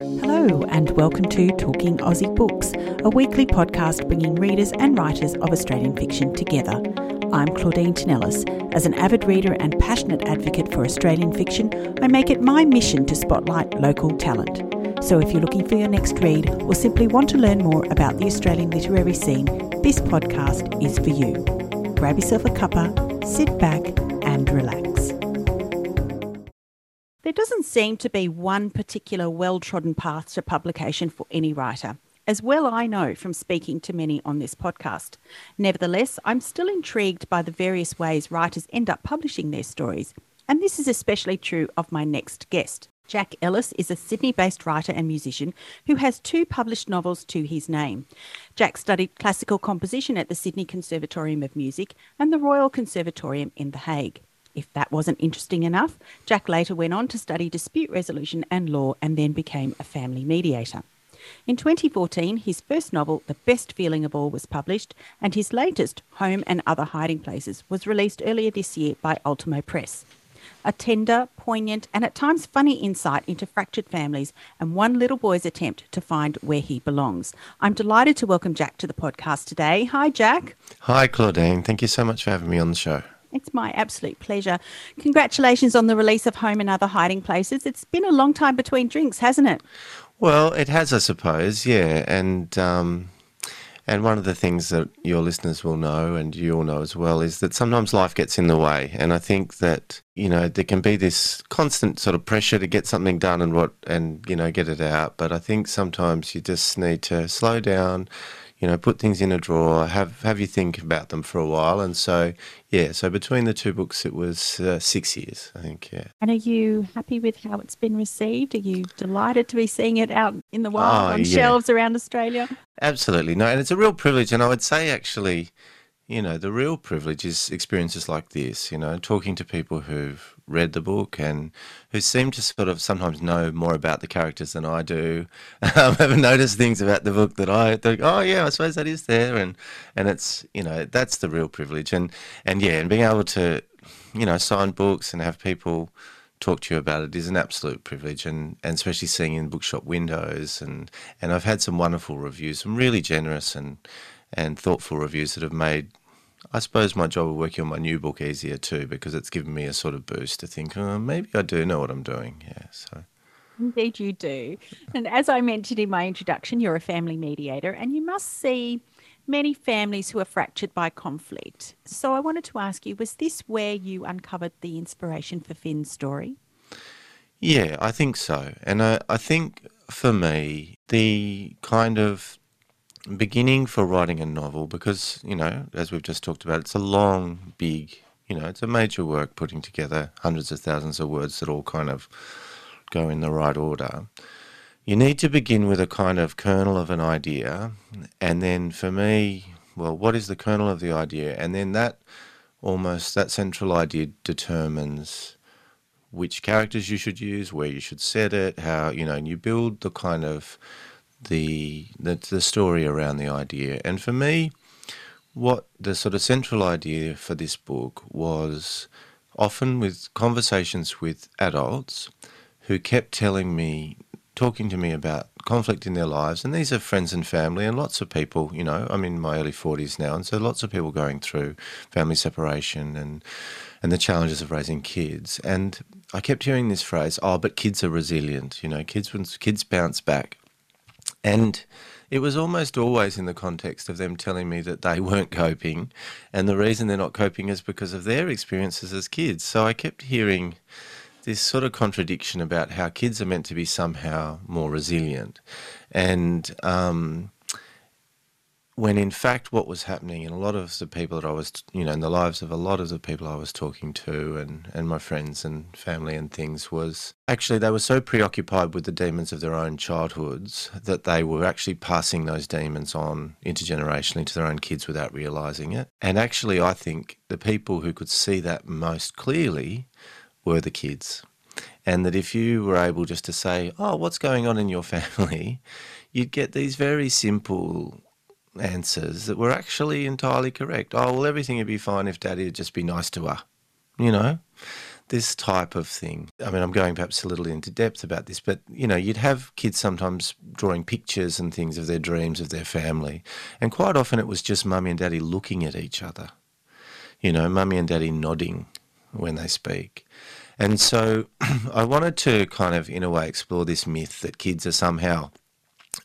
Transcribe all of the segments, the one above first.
Hello, and welcome to Talking Aussie Books, a weekly podcast bringing readers and writers of Australian fiction together. I'm Claudine Tinellis. As an avid reader and passionate advocate for Australian fiction, I make it my mission to spotlight local talent. So if you're looking for your next read or simply want to learn more about the Australian literary scene, this podcast is for you. Grab yourself a cuppa, sit back, and relax. There doesn't seem to be one particular well trodden path to publication for any writer, as well I know from speaking to many on this podcast. Nevertheless, I'm still intrigued by the various ways writers end up publishing their stories, and this is especially true of my next guest. Jack Ellis is a Sydney based writer and musician who has two published novels to his name. Jack studied classical composition at the Sydney Conservatorium of Music and the Royal Conservatorium in The Hague. If that wasn't interesting enough, Jack later went on to study dispute resolution and law and then became a family mediator. In 2014, his first novel, The Best Feeling of All, was published, and his latest, Home and Other Hiding Places, was released earlier this year by Ultimo Press. A tender, poignant, and at times funny insight into fractured families and one little boy's attempt to find where he belongs. I'm delighted to welcome Jack to the podcast today. Hi, Jack. Hi, Claudine. Thank you so much for having me on the show. It's my absolute pleasure. Congratulations on the release of Home and Other Hiding Places. It's been a long time between drinks, hasn't it? Well, it has, I suppose, yeah. And um, and one of the things that your listeners will know, and you all know as well, is that sometimes life gets in the way. And I think that you know there can be this constant sort of pressure to get something done and what and you know get it out. But I think sometimes you just need to slow down you know, put things in a drawer, have have you think about them for a while, and so yeah, so between the two books, it was uh, six years, I think. Yeah. And are you happy with how it's been received? Are you delighted to be seeing it out in the wild Oh, on yeah. shelves around Australia? Absolutely no, and it's a real privilege, and I would say actually, you know, the real privilege is experiences like this. You know, talking to people who've read the book and who seem to sort of sometimes know more about the characters than I do. Um, have noticed things about the book that I think, oh yeah, I suppose that is there, and and it's you know that's the real privilege, and and yeah, and being able to, you know, sign books and have people talk to you about it is an absolute privilege. And, and especially seeing in bookshop windows. And, and I've had some wonderful reviews, some really generous and and thoughtful reviews that have made I suppose my job of working on my new book easier too because it's given me a sort of boost to think, oh, maybe I do know what I'm doing. Yeah. So Indeed, you do. And as I mentioned in my introduction, you're a family mediator, and you must see many families who are fractured by conflict. So I wanted to ask you was this where you uncovered the inspiration for Finn's story? Yeah, I think so. And I, I think for me, the kind of beginning for writing a novel, because, you know, as we've just talked about, it's a long, big, you know, it's a major work putting together hundreds of thousands of words that all kind of go in the right order. You need to begin with a kind of kernel of an idea. And then for me, well, what is the kernel of the idea? And then that almost, that central idea determines which characters you should use, where you should set it, how you know, and you build the kind of the the, the story around the idea. And for me, what the sort of central idea for this book was often with conversations with adults who kept telling me, talking to me about conflict in their lives, and these are friends and family, and lots of people, you know, I'm in my early 40s now, and so lots of people going through family separation and and the challenges of raising kids. And I kept hearing this phrase, "Oh, but kids are resilient." You know, kids kids bounce back, and it was almost always in the context of them telling me that they weren't coping, and the reason they're not coping is because of their experiences as kids. So I kept hearing this sort of contradiction about how kids are meant to be somehow more resilient, and um, when in fact what was happening in a lot of the people that I was, you know, in the lives of a lot of the people I was talking to and, and my friends and family and things was actually they were so preoccupied with the demons of their own childhoods that they were actually passing those demons on intergenerationally to their own kids without realizing it. And actually, I think the people who could see that most clearly were the kids. And that if you were able just to say, oh, what's going on in your family, you'd get these very simple answers that were actually entirely correct. Oh, well, everything would be fine if daddy would just be nice to her. You know, this type of thing. I mean, I'm going perhaps a little into depth about this, but you know, you'd have kids sometimes drawing pictures and things of their dreams of their family, and quite often it was just mummy and daddy looking at each other. You know, mummy and daddy nodding when they speak. And so I wanted to kind of, in a way, explore this myth that kids are somehow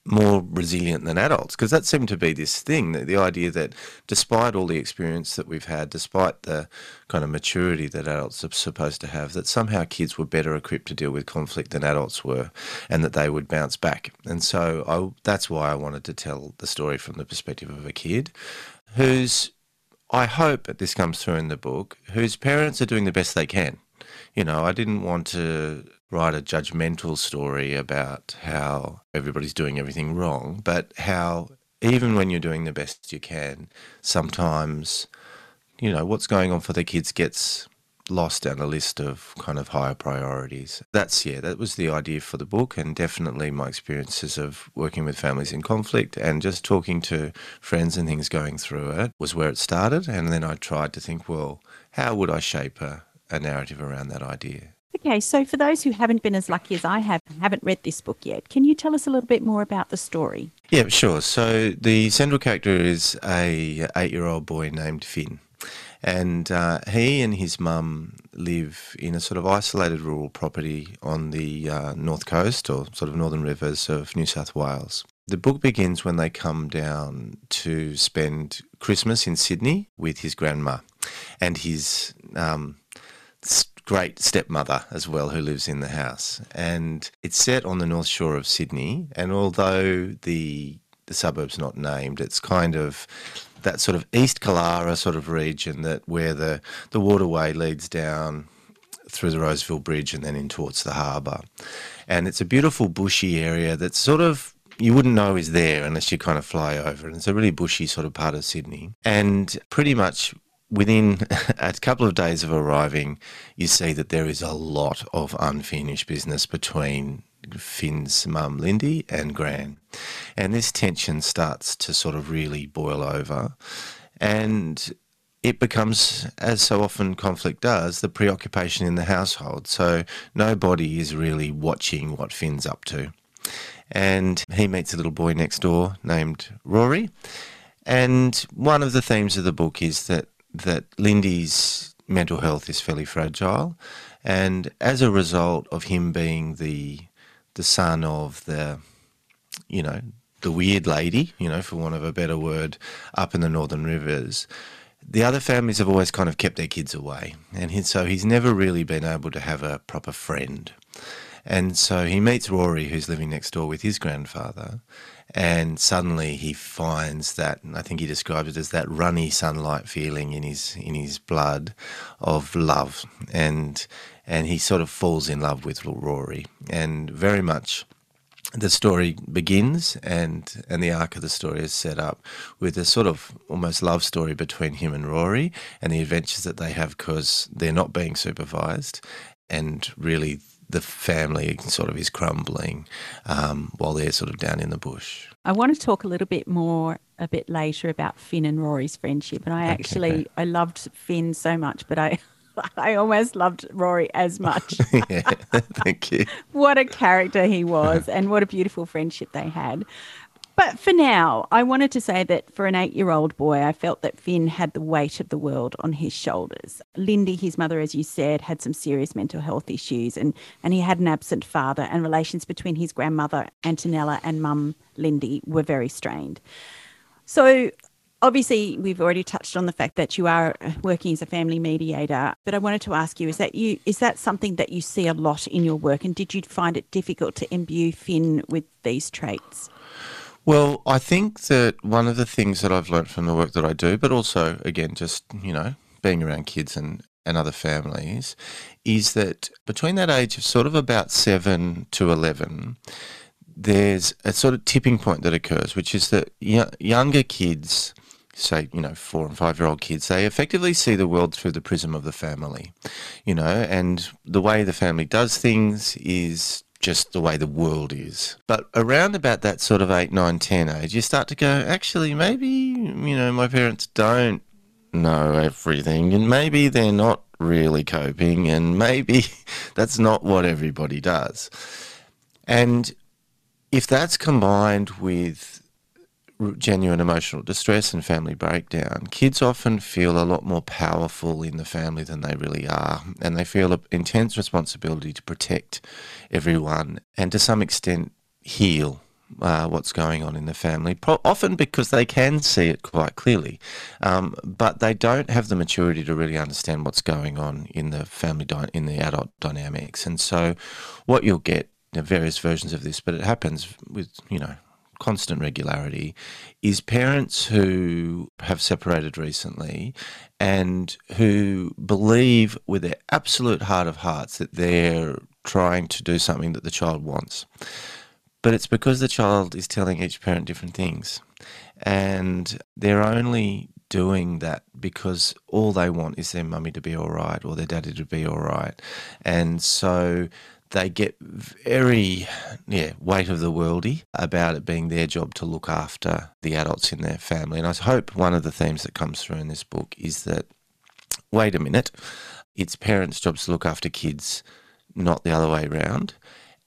more resilient than adults because that seemed to be this thing the, the idea that despite all the experience that we've had despite the kind of maturity that adults are supposed to have that somehow kids were better equipped to deal with conflict than adults were and that they would bounce back. And so I, that's why I wanted to tell the story from the perspective of a kid whose I hope that this comes through in the book whose parents are doing the best they can. You know, I didn't want to write a judgmental story about how everybody's doing everything wrong, but how even when you're doing the best you can, sometimes, you know, what's going on for the kids gets lost down a list of kind of higher priorities. That's, yeah, that was the idea for the book, and definitely my experiences of working with families in conflict and just talking to friends and things going through it was where it started. And then I tried to think, well, how would I shape a, a narrative around that idea? Okay, so for those who haven't been as lucky as I have, haven't read this book yet, can you tell us a little bit more about the story? Yeah, sure. So the central character is a eight-year-old boy named Finn, and uh, he and his mum live in a sort of isolated rural property on the uh, north coast or sort of northern rivers of New South Wales. The book begins when they come down to spend Christmas in Sydney with his grandma and his um, great stepmother as well who lives in the house. And it's set on the north shore of Sydney. And although the the suburb's not named, it's kind of that sort of East Killara sort of region that where the, the waterway leads down through the Roseville Bridge and then in towards the harbour. And it's a beautiful bushy area that's sort of you wouldn't know is there unless you kind of fly over. And it's a really bushy sort of part of Sydney. And pretty much within a couple of days of arriving, you see that there is a lot of unfinished business between Finn's mum, Lindy, and Gran. And this tension starts to sort of really boil over. And it becomes, as so often conflict does, the preoccupation in the household. So nobody is really watching what Finn's up to. And he meets a little boy next door named Rory. And one of the themes of the book is that that Lindy's mental health is fairly fragile, and as a result of him being the the son of the, you know, the weird lady, you know, for want of a better word, up in the Northern Rivers, the other families have always kind of kept their kids away, and he, so he's never really been able to have a proper friend. And so he meets Rory, who's living next door with his grandfather, and suddenly he finds that I think he describes it as that runny sunlight feeling in his in his blood of love. And and he sort of falls in love with Rory. And very much the story begins and and the arc of the story is set up with a sort of almost love story between him and Rory and the adventures that they have because they're not being supervised and really the family sort of is crumbling um, while they're sort of down in the bush. I want to talk a little bit more a bit later about Finn and Rory's friendship, and I okay. actually I loved Finn so much, but I. I almost loved Rory as much. yeah, thank you. what a character he was, and what a beautiful friendship they had. But for now, I wanted to say that for an eight year old boy, I felt that Finn had the weight of the world on his shoulders. Lindy, his mother, as you said, had some serious mental health issues, and, and he had an absent father, and relations between his grandmother, Antonella, and mum, Lindy, were very strained. So, obviously, we've already touched on the fact that you are working as a family mediator, but I wanted to ask you is that, you, is that something that you see a lot in your work, and did you find it difficult to imbue Finn with these traits? Well, I think that one of the things that I've learned from the work that I do, but also, again, just, you know, being around kids and, and other families, is that between that age of sort of about 7 to 11, there's a sort of tipping point that occurs, which is that younger kids, say, you know, four and five year old kids, they effectively see the world through the prism of the family, you know, and the way the family does things is just the way the world is. But around about that sort of 8, 9, 10 age, you start to go, actually, maybe, you know, my parents don't know everything, and maybe they're not really coping, and maybe that's not what everybody does. And if that's combined with genuine emotional distress and family breakdown, kids often feel a lot more powerful in the family than they really are. And they feel an intense responsibility to protect everyone and to some extent heal uh, what's going on in the family, often because they can see it quite clearly, um, but they don't have the maturity to really understand what's going on in the family, in the adult dynamics. And so, what you'll get, various versions of this, but it happens with, you know, constant regularity is parents who have separated recently and who believe with their absolute heart of hearts that they're trying to do something that the child wants. But it's because the child is telling each parent different things. And they're only doing that because all they want is their mummy to be all right or their daddy to be all right. And so they get very yeah weight of the worldy about it being their job to look after the adults in their family. And i hope one of the themes that comes through in this book is that wait a minute it's parents jobs to look after kids not the other way around.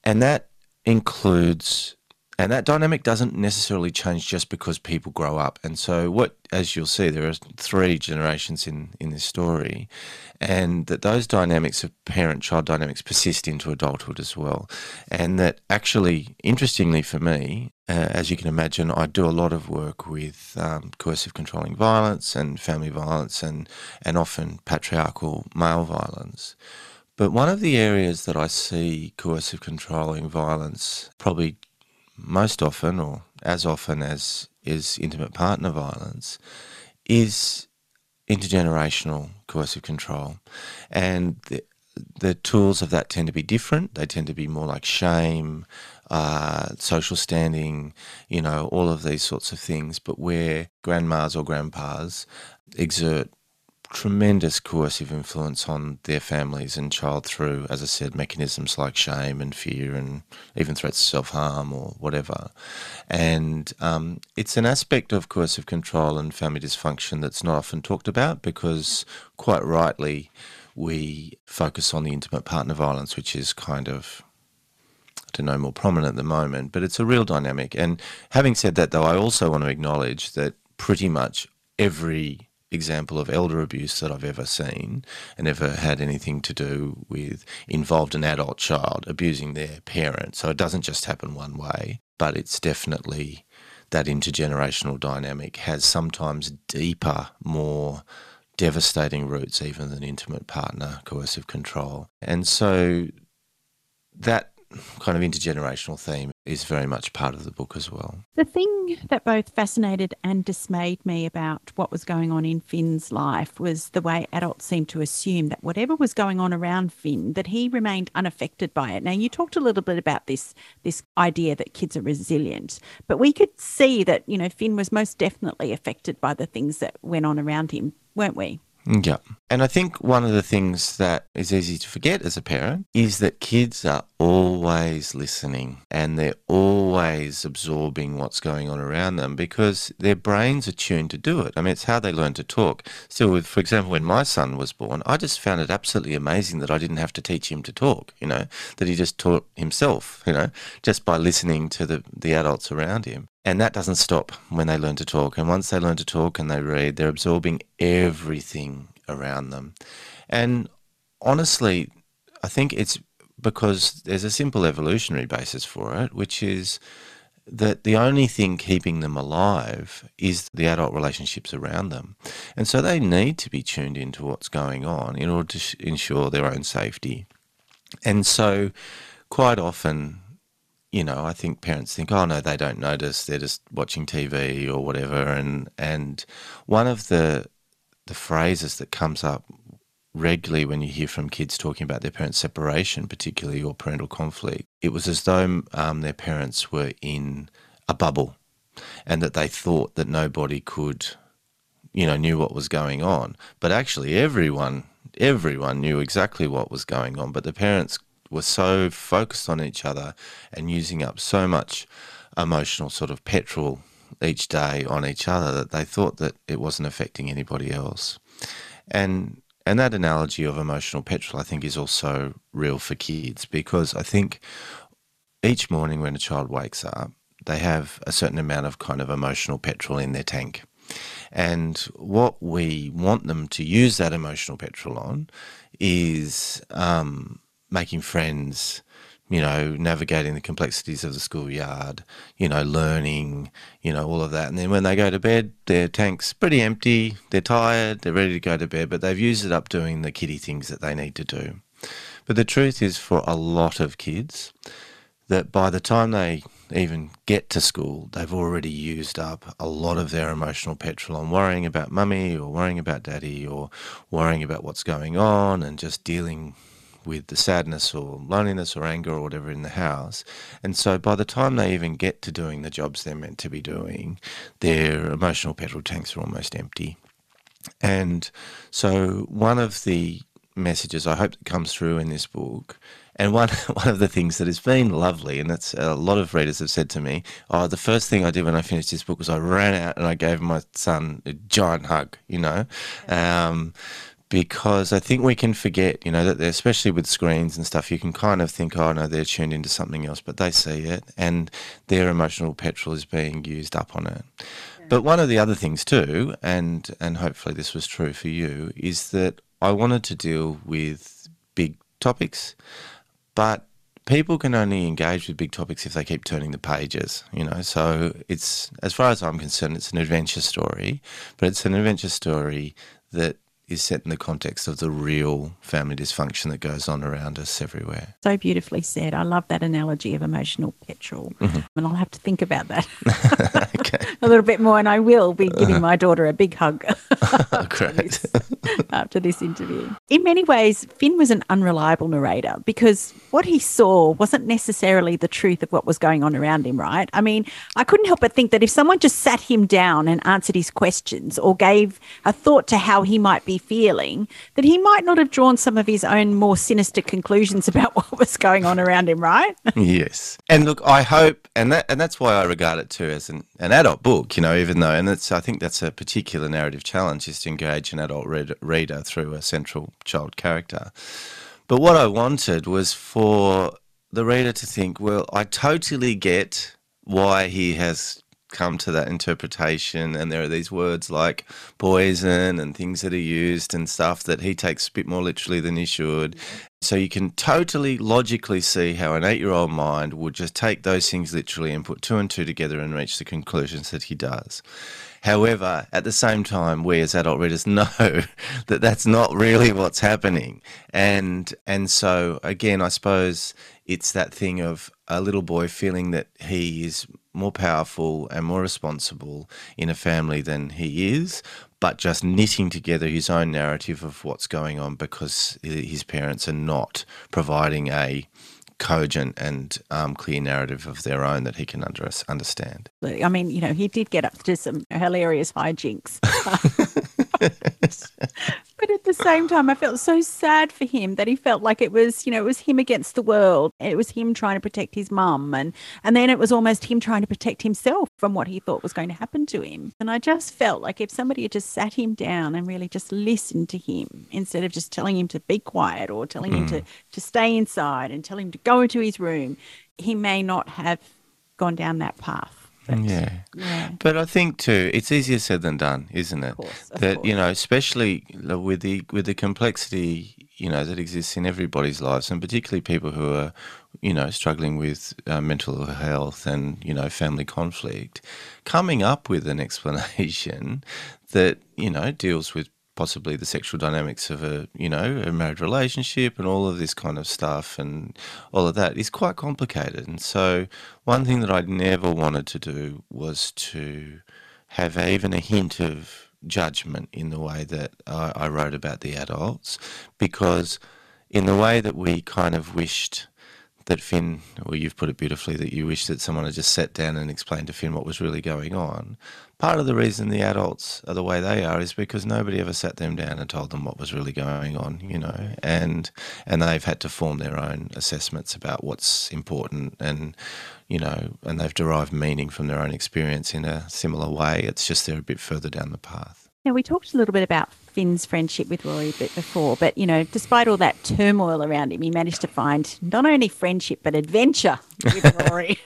And that includes and that dynamic doesn't necessarily change just because people grow up. And so, what, as you'll see, there are three generations in, in this story, and that those dynamics of parent child dynamics persist into adulthood as well. And that actually, interestingly for me, uh, as you can imagine, I do a lot of work with um, coercive controlling violence and family violence and, and often patriarchal male violence. But one of the areas that I see coercive controlling violence probably most often or as often as is intimate partner violence is intergenerational coercive control. And the, the tools of that tend to be different. They tend to be more like shame, uh, social standing, you know, all of these sorts of things, but where grandmas or grandpas exert tremendous coercive influence on their families and child through, as I said, mechanisms like shame and fear and even threats of self harm or whatever. And um, it's an aspect of coercive control and family dysfunction that's not often talked about because, quite rightly, we focus on the intimate partner violence, which is kind of I don't know, more prominent at the moment, but it's a real dynamic. And having said that, though, I also want to acknowledge that pretty much every example of elder abuse that I've ever seen and ever had anything to do with involved an adult child abusing their parent. So it doesn't just happen one way, but it's definitely that intergenerational dynamic has sometimes deeper, more devastating roots even than intimate partner coercive control. And so that kind of intergenerational theme is very much part of the book as well. The thing that both fascinated and dismayed me about what was going on in Finn's life was the way adults seemed to assume that whatever was going on around Finn, that he remained unaffected by it. Now, you talked a little bit about this this idea that kids are resilient, but we could see that you know Finn was most definitely affected by the things that went on around him, weren't we? Yeah. And I think one of the things that is easy to forget as a parent is that kids are always listening and they're always absorbing what's going on around them because their brains are tuned to do it. I mean, it's how they learn to talk. So, with, for example, when my son was born, I just found it absolutely amazing that I didn't have to teach him to talk, you know, that he just taught himself, you know, just by listening to the, the adults around him. And that doesn't stop when they learn to talk. And once they learn to talk and they read, they're absorbing everything around them. And honestly, I think it's because there's a simple evolutionary basis for it, which is that the only thing keeping them alive is the adult relationships around them. And so they need to be tuned into what's going on in order to ensure their own safety. And so, quite often, you know, I think parents think, oh no, they don't notice. They're just watching TV or whatever. And and one of the the phrases that comes up regularly when you hear from kids talking about their parents' separation, particularly or parental conflict, it was as though um, their parents were in a bubble, and that they thought that nobody could, you know, knew what was going on. But actually, everyone everyone knew exactly what was going on. But the parents were so focused on each other and using up so much emotional sort of petrol each day on each other that they thought that it wasn't affecting anybody else. And and that analogy of emotional petrol, I think, is also real for kids because I think each morning when a child wakes up, they have a certain amount of kind of emotional petrol in their tank. And what we want them to use that emotional petrol on is um, making friends, you know, navigating the complexities of the schoolyard, you know, learning, you know, all of that. And then when they go to bed, their tank's pretty empty, they're tired, they're ready to go to bed, but they've used it up doing the kiddie things that they need to do. But the truth is, for a lot of kids, that by the time they even get to school, they've already used up a lot of their emotional petrol on worrying about mummy or worrying about daddy or worrying about what's going on and just dealing with the sadness or loneliness or anger or whatever in the house. And so by the time they even get to doing the jobs they're meant to be doing, their emotional petrol tanks are almost empty. And so one of the messages I hope that comes through in this book and one one of the things that has been lovely, and that's a lot of readers have said to me, oh, the first thing I did when I finished this book was I ran out and I gave my son a giant hug, you know. Um, because I think we can forget, you know, that especially with screens and stuff, you can kind of think, oh no, they're tuned into something else, but they see it, and their emotional petrol is being used up on it. Yeah. But one of the other things too, and and hopefully this was true for you, is that I wanted to deal with big topics. But people can only engage with big topics if they keep turning the pages, you know. So it's, as far as I'm concerned, it's an adventure story, but it's an adventure story that is set in the context of the real family dysfunction that goes on around us everywhere. So beautifully said. I love that analogy of emotional petrol. Mm-hmm. And I'll have to think about that a little bit more. And I will be giving my daughter a big hug after, this, after this interview. In many ways, Finn was an unreliable narrator because what he saw wasn't necessarily the truth of what was going on around him, right? I mean, I couldn't help but think that if someone just sat him down and answered his questions or gave a thought to how he might be feeling, that he might not have drawn some of his own more sinister conclusions about what was going on around him, right? yes. And look, I hope, and that, and that's why I regard it too as an, an adult book, you know, even though, and it's, I think that's a particular narrative challenge is to engage an adult read, reader through a central child character. But what I wanted was for the reader to think, well, I totally get why he has come to that interpretation and there are these words like poison and things that are used and stuff that he takes a bit more literally than he should. So you can totally logically see how an eight-year-old mind would just take those things literally and put two and two together and reach the conclusions that he does. However, at the same time, we as adult readers know that that's not really what's happening, and and so again, I suppose it's that thing of a little boy feeling that he is more powerful and more responsible in a family than he is, but just knitting together his own narrative of what's going on because his parents are not providing a cogent and um, clear narrative of their own that he can under- understand. I mean, you know, he did get up to some hilarious hijinks. but at the same time, I felt so sad for him that he felt like it was, you know, it was him against the world. It was him trying to protect his mum, and and then it was almost him trying to protect himself from what he thought was going to happen to him. And I just felt like if somebody had just sat him down and really just listened to him instead of just telling him to be quiet or telling mm. him to to stay inside and telling him to go into his room, he may not have gone down that path. Yeah. yeah. But I think too, it's easier said than done, isn't it? Of course, of that course. you know, especially with the with the complexity you know that exists in everybody's lives, and particularly people who are you know struggling with uh, mental health and you know family conflict, coming up with an explanation that you know deals with possibly the sexual dynamics of a you know a married relationship and all of this kind of stuff and all of that is quite complicated and so one thing that I never wanted to do was to have even a hint of judgment in the way that I, I wrote about the adults because in the way that we kind of wished that Finn, well, you've put it beautifully, that you wish that someone had just sat down and explained to Finn what was really going on. Part of the reason the adults are the way they are is because nobody ever sat them down and told them what was really going on, you know, and and they've had to form their own assessments about what's important and you know, and they've derived meaning from their own experience in a similar way. It's just they're a bit further down the path. Now, we talked a little bit about Finn's friendship with Rory a bit before, but, you know, despite all that turmoil around him, he managed to find not only friendship, but adventure with Rory.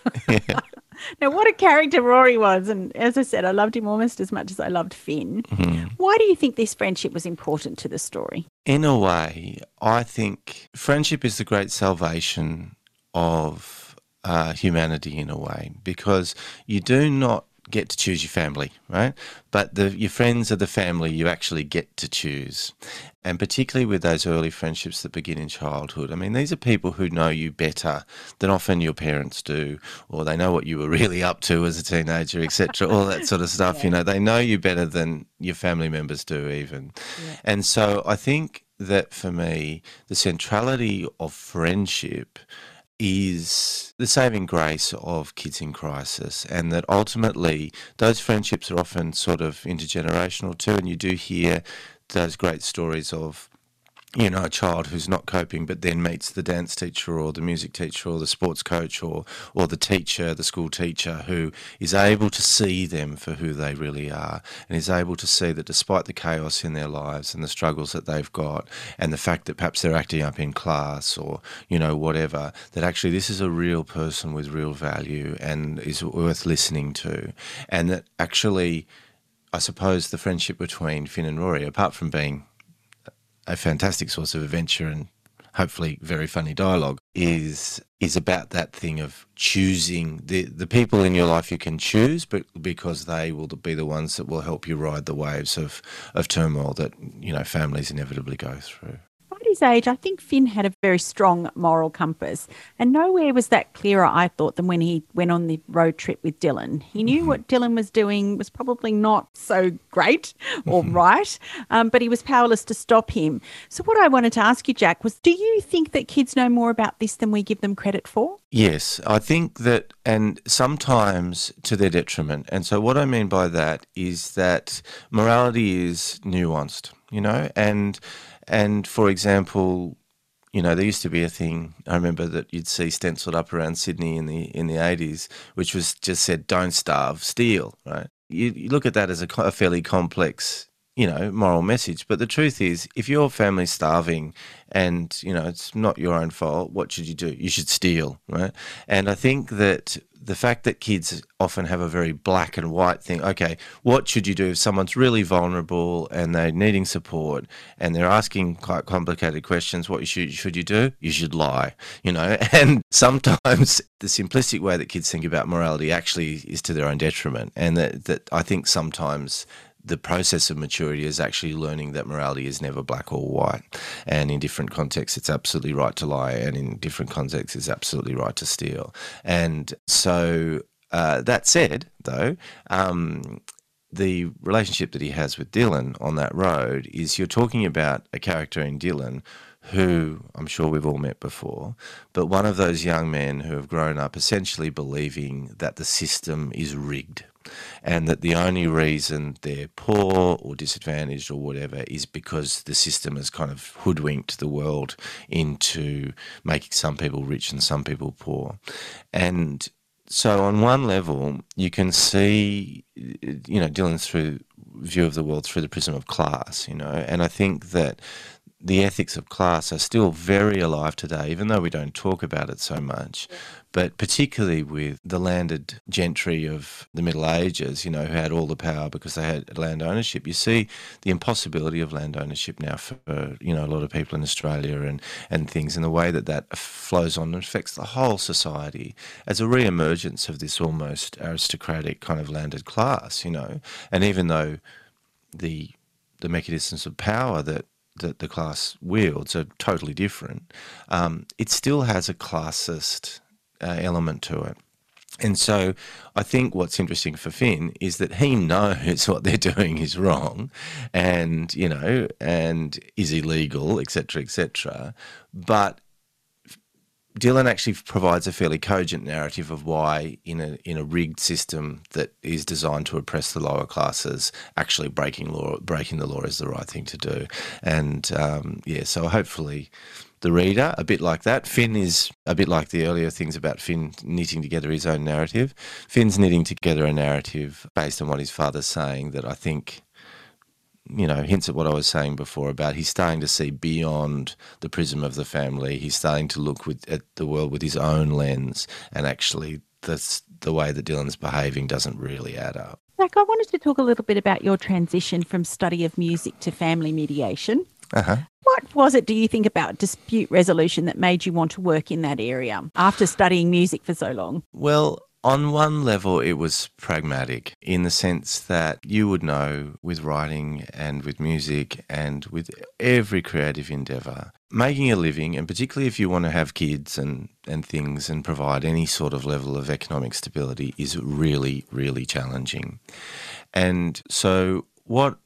Now, what a character Rory was. And as I said, I loved him almost as much as I loved Finn. Mm-hmm. Why do you think this friendship was important to the story? In a way, I think friendship is the great salvation of uh, humanity in a way because you do not get to choose your family, right? But the, your friends are the family you actually get to choose. And particularly with those early friendships that begin in childhood. I mean, these are people who know you better than often your parents do, or they know what you were really up to as a teenager, etc., all that sort of stuff. Yeah. You know, they know you better than your family members do, even. Yeah. And so I think that for me, the centrality of friendship is the saving grace of kids in crisis, and that ultimately those friendships are often sort of intergenerational too. And you do hear those great stories of you know, a child who's not coping but then meets the dance teacher or the music teacher or the sports coach or, or the teacher, the school teacher, who is able to see them for who they really are and is able to see that despite the chaos in their lives and the struggles that they've got and the fact that perhaps they're acting up in class or, you know, whatever, that actually this is a real person with real value and is worth listening to. And that actually, I suppose the friendship between Finn and Rory, apart from being a fantastic source of adventure and hopefully very funny dialogue is is about that thing of choosing the the people in your life you can choose but because they will be the ones that will help you ride the waves of of turmoil that you know families inevitably go through his age, I think Finn had a very strong moral compass. And nowhere was that clearer, I thought, than when he went on the road trip with Dylan. He knew what Dylan was doing was probably not so great or right, um, but he was powerless to stop him. So, what I wanted to ask you, Jack, was do you think that kids know more about this than we give them credit for? Yes, I think that, and sometimes to their detriment. And so, what I mean by that is that morality is nuanced, you know, and and for example, you know, there used to be a thing I remember that you'd see stenciled up around Sydney in the in the eighties, which was just said, "Don't starve, steal." Right? You, you look at that as a, a fairly complex you know, moral message. But the truth is, if your family's starving and, you know, it's not your own fault, what should you do? You should steal, right? And I think that the fact that kids often have a very black and white thing. Okay, what should you do if someone's really vulnerable and they're needing support and they're asking quite complicated questions? What should should you do? You should lie, you know. And sometimes the simplistic way that kids think about morality actually is to their own detriment, and that that I think sometimes the process of maturity is actually learning that morality is never black or white. And in different contexts, it's absolutely right to lie. And in different contexts, it's absolutely right to steal. And so, uh, that said, though, um, the relationship that he has with Dylan on that road is you're talking about a character in Dylan who I'm sure we've all met before, but one of those young men who have grown up essentially believing that the system is rigged and that the only reason they're poor or disadvantaged or whatever is because the system has kind of hoodwinked the world into making some people rich and some people poor. And so, on one level, you can see, you know, Dylan's through view of the world through the prism of class, you know, and I think that the ethics of class are still very alive today, even though we don't talk about it so much. Yeah. But particularly with the landed gentry of the Middle Ages, you know, who had all the power because they had land ownership, you see the impossibility of land ownership now for, you know, a lot of people in Australia and, and things, and the way that that flows on and affects the whole society as a re emergence of this almost aristocratic kind of landed class, you know. And even though the the mechanisms of power that that the class wields are totally different, um, it still has a classist uh, element to it. And so I think what's interesting for Finn is that he knows what they're doing is wrong and, you know, and is illegal, etc., etc. But Dylan actually provides a fairly cogent narrative of why, in a in a rigged system that is designed to oppress the lower classes, actually breaking law breaking the law is the right thing to do. And um, yeah, so hopefully the reader, a bit like that. Finn is a bit like the earlier things about Finn knitting together his own narrative. Finn's knitting together a narrative based on what his father's saying that I think you know, hints at what I was saying before about he's starting to see beyond the prism of the family. He's starting to look with, at the world with his own lens, and actually, the the way that Dylan's behaving doesn't really add up. Jack, I wanted to talk a little bit about your transition from study of music to family mediation. Uh-huh. What was it, do you think, about dispute resolution that made you want to work in that area after studying music for so long? Well, on one level, it was pragmatic in the sense that you would know with writing and with music and with every creative endeavor, making a living, and particularly if you want to have kids and, and things and provide any sort of level of economic stability, is really, really challenging. And so, what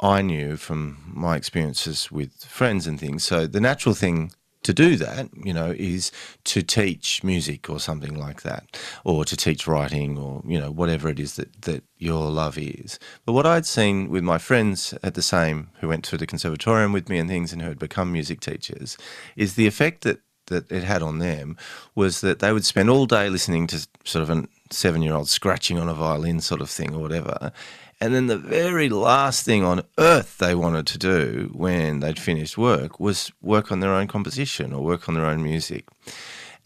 I knew from my experiences with friends and things, so the natural thing to do that, you know, is to teach music or something like that, or to teach writing or, you know, whatever it is that, that your love is. But what I'd seen with my friends at the same, who went to the conservatorium with me and things and who had become music teachers, is the effect that, that it had on them was that they would spend all day listening to sort of a seven year old scratching on a violin sort of thing or whatever. And then the very last thing on earth they wanted to do when they'd finished work was work on their own composition or work on their own music.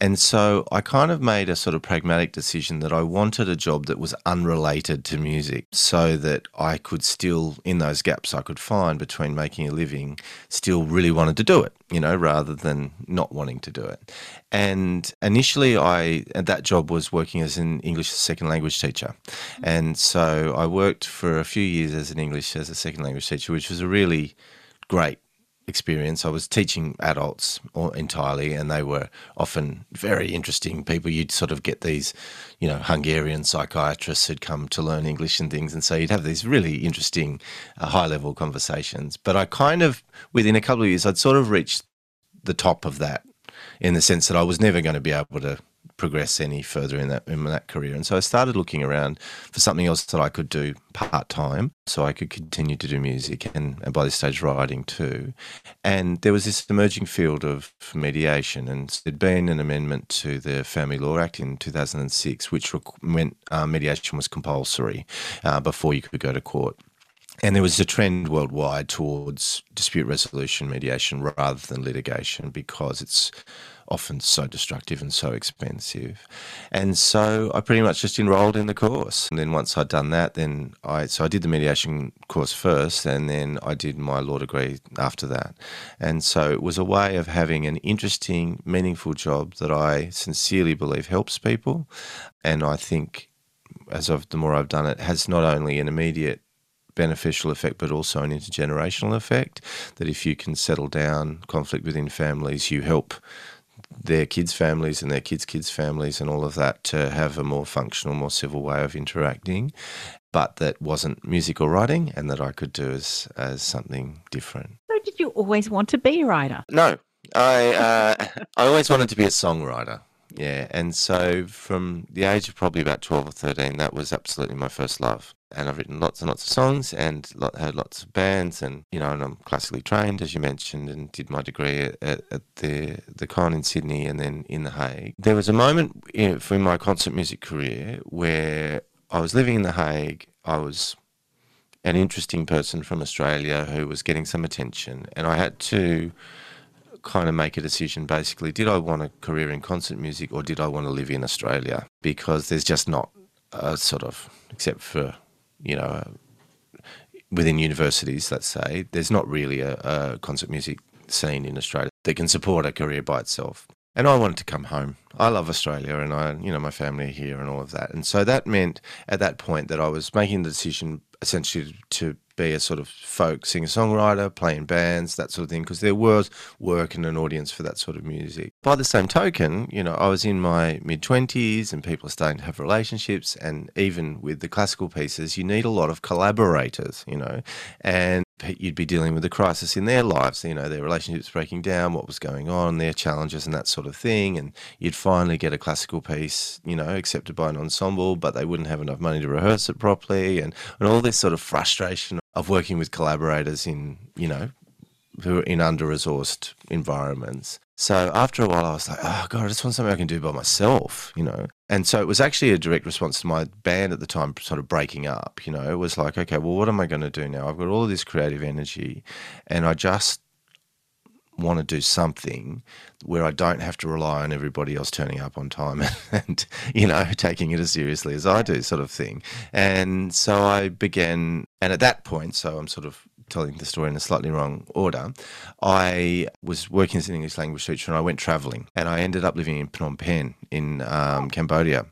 And so I kind of made a sort of pragmatic decision that I wanted a job that was unrelated to music so that I could still, in those gaps I could find between making a living, still really wanted to do it, you know, rather than not wanting to do it. And initially, I, that job was working as an English second language teacher. And so I worked for a few years as an English as a second language teacher, which was a really great experience. I was teaching adults entirely, and they were often very interesting people. You'd sort of get these, you know, Hungarian psychiatrists who'd come to learn English and things, and so you'd have these really interesting, uh, high level conversations. But I kind of, within a couple of years, I'd sort of reached the top of that in the sense that I was never going to be able to progress any further in that in that career. And so I started looking around for something else that I could do part time, so I could continue to do music and, and by this stage writing too. And there was this emerging field of mediation, and there'd been an amendment to the Family Law Act in 2006, which meant uh, mediation was compulsory uh, before you could go to court. And there was a trend worldwide towards dispute resolution mediation rather than litigation because it's often so destructive and so expensive. And so I pretty much just enrolled in the course. And then once I'd done that, then I so I did the mediation course first and then I did my law degree after that. And so it was a way of having an interesting, meaningful job that I sincerely believe helps people. And I think as of the more I've done it, has not only an immediate beneficial effect, but also an intergenerational effect. That if you can settle down conflict within families, you help their kids' families and their kids' kids' families and all of that to have a more functional, more civil way of interacting, but that wasn't music or writing and that I could do as, as something different. So, did you always want to be a writer? No, I, uh, I always wanted to be a songwriter. Yeah, and so from the age of probably about 12 or 13, that was absolutely my first love and I've written lots and lots of songs and had lots of bands and you know and I'm classically trained as you mentioned and did my degree at, at, the the Con in Sydney and then in the Hague. There was a moment in, for my concert music career where I was living in the Hague. I was an interesting person from Australia who was getting some attention and I had to kind of make a decision basically did I want a career in concert music or did I want to live in Australia because there's just not a sort of except for you know, within universities, let's say, there's not really a, a concert music scene in Australia that can support a career by itself. And I wanted to come home. I love Australia and I, you know, my family are here and all of that. And so that meant at that point that I was making the decision essentially to be a sort of folk singer songwriter, playing bands, that sort of thing, because there was work and an audience for that sort of music. By the same token, you know, I was in my mid 20s and people are starting to have relationships. And even with the classical pieces, you need a lot of collaborators, you know, and you'd be dealing with a crisis in their lives, you know, their relationships breaking down, what was going on, their challenges, and that sort of thing. And you'd finally get a classical piece, you know, accepted by an ensemble, but they wouldn't have enough money to rehearse it properly, and, and all this sort of frustration of working with collaborators in, you know, who are in under resourced environments. So after a while, I was like, oh, God, I just want something I can do by myself, you know? And so it was actually a direct response to my band at the time sort of breaking up, you know? It was like, okay, well, what am I going to do now? I've got all of this creative energy and I just want to do something where I don't have to rely on everybody else turning up on time and, and, you know taking it as seriously as I do, sort of thing. And so I began, and at that point, so I'm sort of telling the story in a slightly wrong order. I was working as an English language teacher and I went traveling and I ended up living in Phnom Penh in um, Cambodia.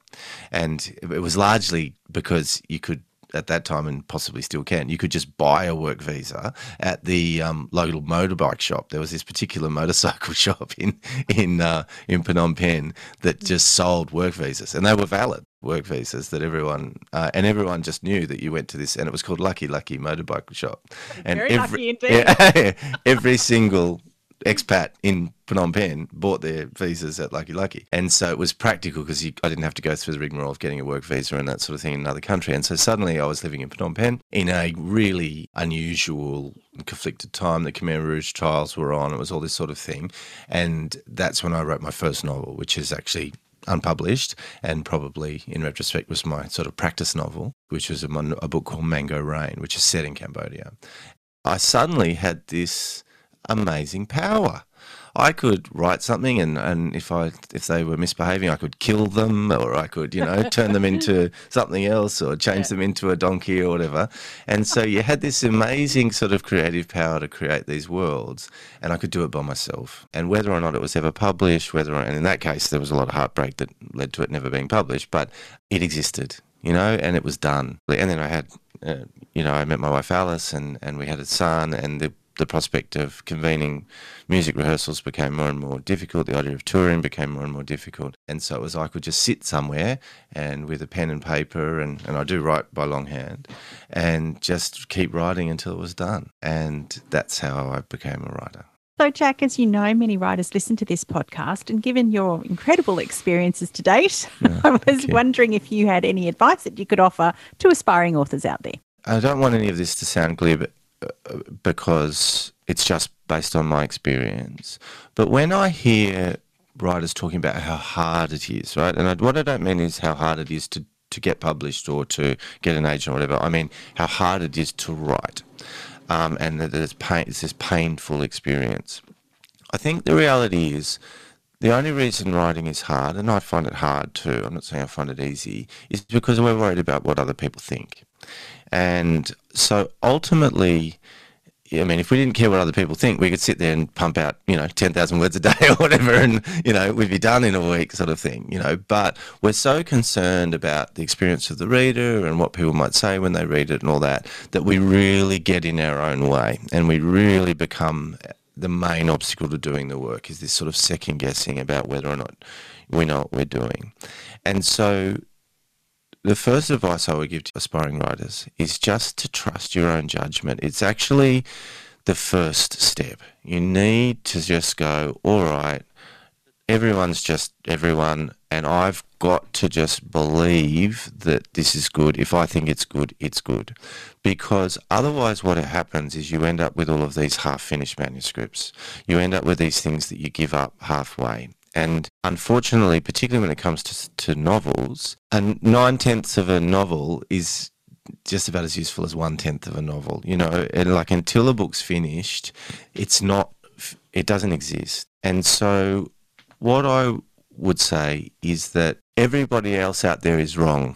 And it was largely because you could at that time and possibly still can, you could just buy a work visa at the um, local motorbike shop. There was this particular motorcycle shop in in uh, in Phnom Penh that just sold work visas, and they were valid work visas that everyone uh, and everyone just knew that you went to this, and it was called Lucky Lucky Motorbike Shop, and Very every yeah, every single expat in Phnom Penh bought their visas at Lucky Lucky. And so it was practical because I didn't have to go through the rigmarole of getting a work visa and that sort of thing in another country. And so suddenly I was living in Phnom Penh in a really unusual, conflicted time. The Khmer Rouge trials were on. It was all this sort of thing. And that's when I wrote my first novel, which is actually unpublished and probably in retrospect was my sort of practice novel, which was a, a book called Mango Rain, which is set in Cambodia. I suddenly had this amazing power. I could write something, and, and if I if they were misbehaving, I could kill them, or I could you know turn them into something else, or change yeah. them into a donkey or whatever. And so you had this amazing sort of creative power to create these worlds, and I could do it by myself. And whether or not it was ever published, whether or, and in that case there was a lot of heartbreak that led to it never being published, but it existed, you know, and it was done. And then I had uh, you know, I met my wife Alice, and, and we had a son, and the the prospect of convening music rehearsals became more and more difficult. The idea of touring became more and more difficult. And so it was I could just sit somewhere and with a pen and paper, and, and I do write by longhand, and just keep writing until it was done. And that's how I became a writer. So, Jack, as you know, many writers listen to this podcast, and given your incredible experiences to date, yeah, I was wondering if you had any advice that you could offer to aspiring authors out there. I don't want any of this to sound glib because it's just based on my experience. But when I hear writers talking about how hard it is, right? And I, what I don't mean is how hard it is to, to get published or to get an agent or whatever. I mean how hard it is to write. Um, and that it's, pain, it's this painful experience. I think the reality is the only reason writing is hard, and I find it hard too, I'm not saying I find it easy, is because we're worried about what other people think. And so ultimately, I mean, if we didn't care what other people think, we could sit there and pump out, you know, 10,000 words a day or whatever, and, you know, we'd be done in a week sort of thing, you know. But we're so concerned about the experience of the reader and what people might say when they read it and all that, that we really get in our own way and we really become the main obstacle to doing the work is this sort of second guessing about whether or not we know what we're doing. And so the first advice I would give to aspiring writers is just to trust your own judgment. It's actually the first step. You need to just go, all right, everyone's just everyone, and I've got to just believe that this is good. If I think it's good, it's good. Because otherwise, what happens is you end up with all of these half finished manuscripts. You end up with these things that you give up halfway. And unfortunately, particularly when it comes to, to novels, nine tenths of a novel is just about as useful as one tenth of a novel. You know, and like until a book's finished, it's not, it doesn't exist. And so, what I would say is that everybody else out there is wrong.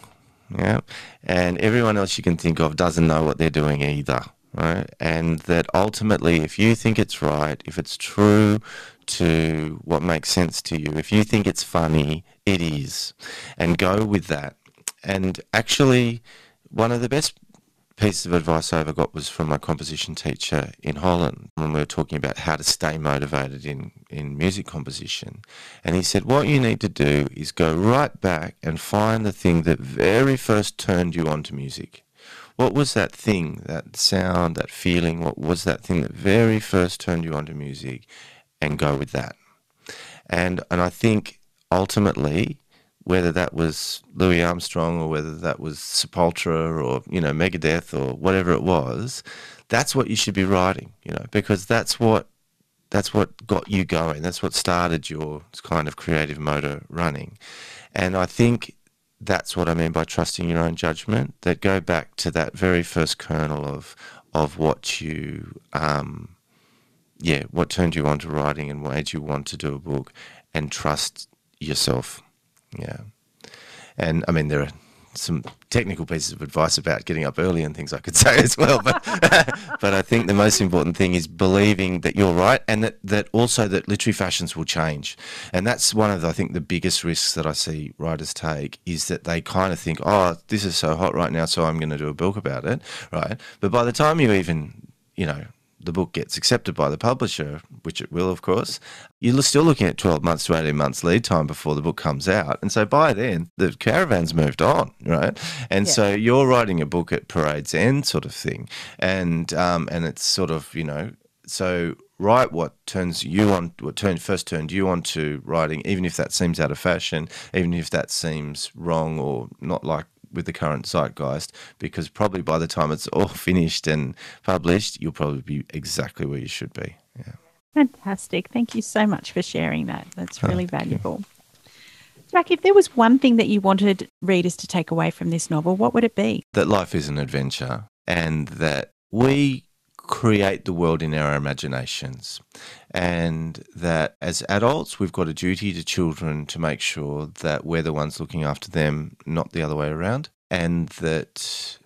Yeah. And everyone else you can think of doesn't know what they're doing either. Right. And that ultimately, if you think it's right, if it's true to what makes sense to you. If you think it's funny, it is. And go with that. And actually, one of the best pieces of advice I ever got was from my composition teacher in Holland when we were talking about how to stay motivated in, in music composition. And he said, What you need to do is go right back and find the thing that very first turned you on to music. What was that thing, that sound, that feeling? What was that thing that very first turned you onto music? And go with that. And and I think ultimately, whether that was Louis Armstrong or whether that was Sepultura or you know Megadeth or whatever it was, that's what you should be writing. You know, because that's what that's what got you going. That's what started your kind of creative motor running. And I think that's what I mean by trusting your own judgment. That go back to that very first kernel of of what you, um, yeah, what turned you on to writing and made you want to do a book, and trust yourself. Yeah, and I mean there are some technical pieces of advice about getting up early and things I could say as well. But but I think the most important thing is believing that you're right and that, that also that literary fashions will change. And that's one of the, I think the biggest risks that I see writers take is that they kind of think, oh, this is so hot right now, so I'm going to do a book about it, right? But by the time you even you know the book gets accepted by the publisher, which it will, of course, you're still looking at 12 months to 18 months lead time before the book comes out. And so by then, the caravan's moved on, right? And yeah. so you're writing a book at parade's end, sort of thing. And, um, and it's sort of, you know, so write what turns you on, what turned, first turned you on to writing, even if that seems out of fashion, even if that seems wrong or not like with the current zeitgeist because probably by the time it's all finished and published, you'll probably be exactly where you should be. Yeah. Fantastic. Thank you so much for sharing that. That's oh, really oh, valuable. Jack, if there was one thing that you wanted readers to take away from this novel, what would it be? That life is an adventure and that we create the world in our imaginations. And that as adults, we've got a duty to children to make sure that we're the ones looking after them, not the other way around. And that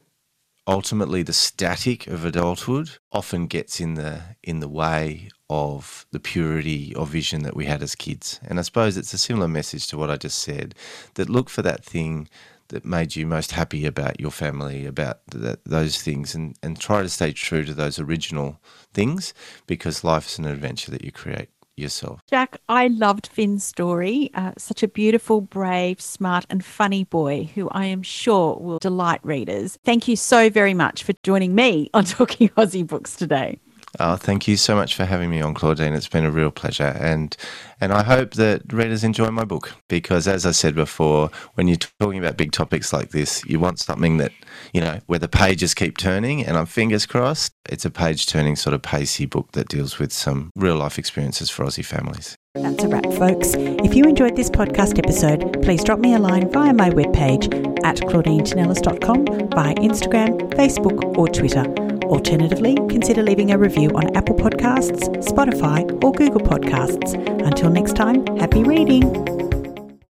ultimately the static of adulthood often gets in the in the way of the purity of vision that we had as kids. And I suppose it's a similar message to what I just said that look for that thing that made you most happy about your family, about those things, and, and try to stay true to those original things because life is an adventure that you create yourself. Jack, I loved Finn's story. Uh, such a beautiful, brave, smart, and funny boy who I am sure will delight readers. Thank you so very much for joining me on Talking Aussie Books today. Oh, thank you so much for having me on, Claudine. It's been a real pleasure, and and I hope that readers enjoy my book because, as I said before, when you're talking about big topics like this, you want something that you know where the pages keep turning. And I'm fingers crossed, it's a page-turning sort of pacey book that deals with some real-life experiences for Aussie families. That's a wrap, folks. If you enjoyed this podcast episode, please drop me a line via my webpage at claudinetinellis.com, via Instagram, Facebook, or Twitter. Alternatively, consider leaving a review on Apple Podcasts, Spotify, or Google Podcasts. Until next time, happy reading!